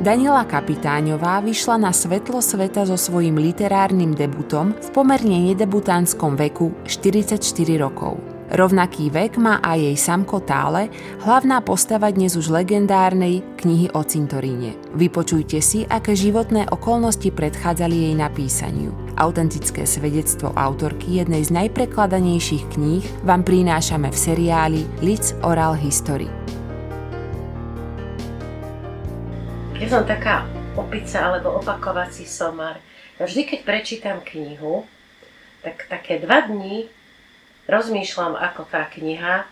Daniela Kapitáňová vyšla na svetlo sveta so svojím literárnym debutom v pomerne nedebutánskom veku 44 rokov. Rovnaký vek má aj jej Samko Tále, hlavná postava dnes už legendárnej knihy o cintoríne. Vypočujte si, aké životné okolnosti predchádzali jej napísaniu. Autentické svedectvo autorky jednej z najprekladanejších kníh vám prinášame v seriáli Lids Oral History. Ja som taká opica alebo opakovací somar. Ja vždy, keď prečítam knihu, tak také dva dní rozmýšľam ako tá kniha,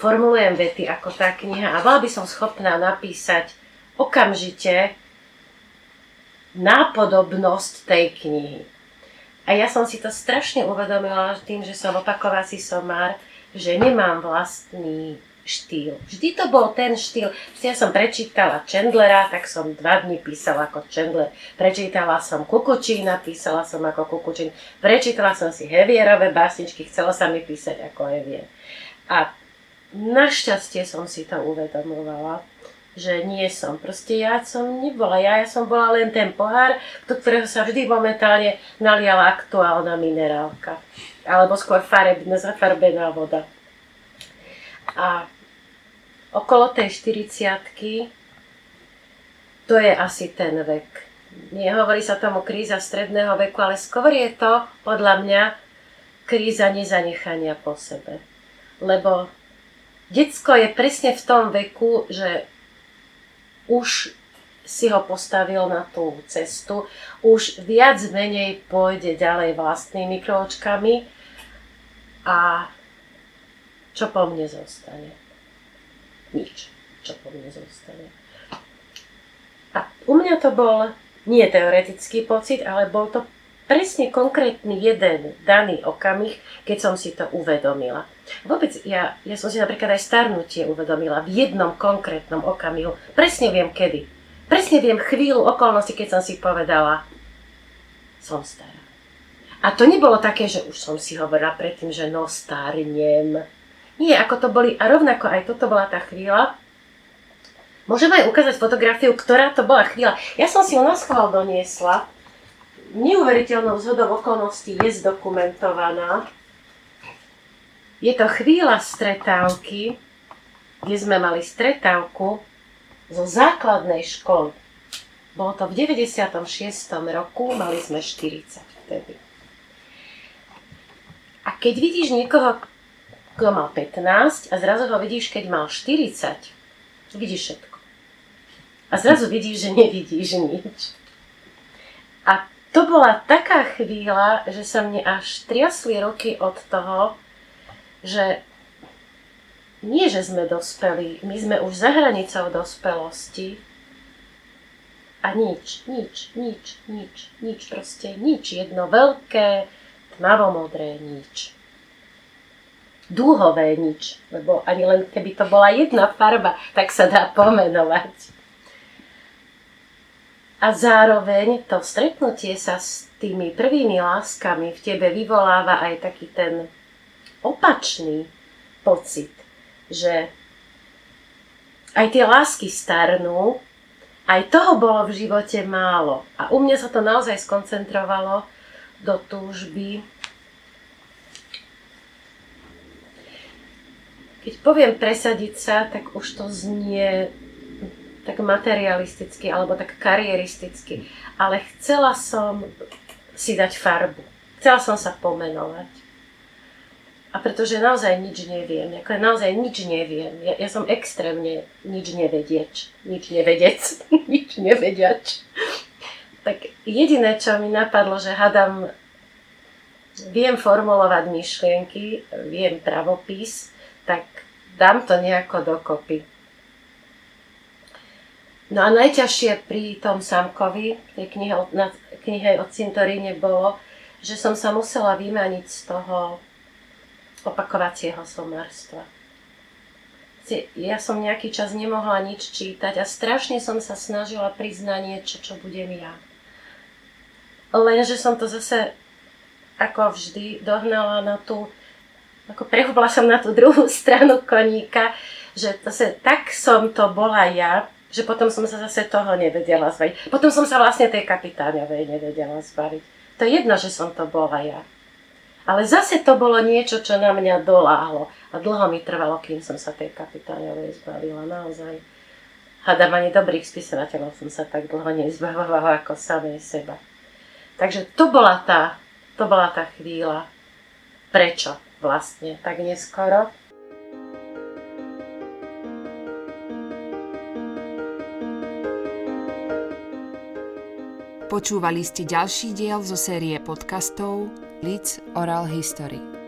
formulujem vety ako tá kniha a bola by som schopná napísať okamžite nápodobnosť tej knihy. A ja som si to strašne uvedomila tým, že som opakovací somár, že nemám vlastný štýl. Vždy to bol ten štýl. Ja som prečítala Chandlera, tak som dva dní písala ako Chandler. Prečítala som Kukučína, písala som ako Kukučín. Prečítala som si Hevierové básničky, chcela sa mi písať ako Hevier. A našťastie som si to uvedomovala, že nie som. Proste ja som nebola. Ja, ja som bola len ten pohár, do ktorého sa vždy momentálne naliala aktuálna minerálka. Alebo skôr farebná, zafarbená voda. A okolo tej 40 to je asi ten vek. Nehovorí sa tomu kríza stredného veku, ale skôr je to, podľa mňa, kríza nezanechania po sebe. Lebo detsko je presne v tom veku, že už si ho postavil na tú cestu, už viac menej pôjde ďalej vlastnými kročkami a čo po mne zostane? Nič. Čo po mne zostane? A u mňa to bol nie teoretický pocit, ale bol to presne konkrétny jeden daný okamih, keď som si to uvedomila. Vôbec ja, ja som si napríklad aj starnutie uvedomila v jednom konkrétnom okamihu. Presne viem kedy. Presne viem chvíľu okolnosti, keď som si povedala, som stará. A to nebolo také, že už som si hovorila predtým, že no starnem, nie, ako to boli, a rovnako aj toto bola tá chvíľa. Môžem aj ukázať fotografiu, ktorá to bola chvíľa. Ja som si ju na schvál doniesla. Neuveriteľnou zhodou okolností je zdokumentovaná. Je to chvíľa stretávky, kde sme mali stretávku zo základnej školy. Bolo to v 96. roku, mali sme 40 vtedy. Keď vidíš niekoho, kto mal 15 a zrazu ho vidíš, keď mal 40, vidíš všetko. A zrazu vidíš, že nevidíš nič. A to bola taká chvíľa, že sa mne až triasli roky od toho, že nie, že sme dospeli, my sme už za hranicou dospelosti a nič, nič, nič, nič, nič, proste nič, jedno veľké tmavomodré nič dúhové nič, lebo ani len keby to bola jedna farba, tak sa dá pomenovať. A zároveň to stretnutie sa s tými prvými láskami v tebe vyvoláva aj taký ten opačný pocit, že aj tie lásky starnú, aj toho bolo v živote málo. A u mňa sa to naozaj skoncentrovalo do túžby Keď poviem presadiť sa, tak už to znie tak materialisticky alebo tak karieristicky. Ale chcela som si dať farbu. Chcela som sa pomenovať. A pretože naozaj nič neviem, ako naozaj nič neviem. Ja, ja som extrémne nič nevedieč, nič nevedec, nič nevediač. Tak jediné, čo mi napadlo, že hadam, viem formulovať myšlienky, viem pravopis, tak dám to nejako dokopy. No a najťažšie pri tom Samkovi, tej knihe, na knihe o cintoríne bolo, že som sa musela vymaniť z toho opakovacieho somárstva. Ja som nejaký čas nemohla nič čítať a strašne som sa snažila priznať niečo, čo budem ja. Lenže som to zase, ako vždy, dohnala na tú ako prehubla som na tú druhú stranu koníka, že sa, tak som to bola ja, že potom som sa zase toho nevedela zbaviť. Potom som sa vlastne tej kapitáňovej nevedela zbaviť. To je jedno, že som to bola ja. Ale zase to bolo niečo, čo na mňa doláhlo. A dlho mi trvalo, kým som sa tej kapitáňovej zbavila. Naozaj. Hadam ani dobrých spisovateľov som sa tak dlho nezbavovala ako samej seba. Takže to bola tá, to bola tá chvíľa. Prečo vlastne tak neskoro? Počúvali ste ďalší diel zo série podcastov Leeds Oral History.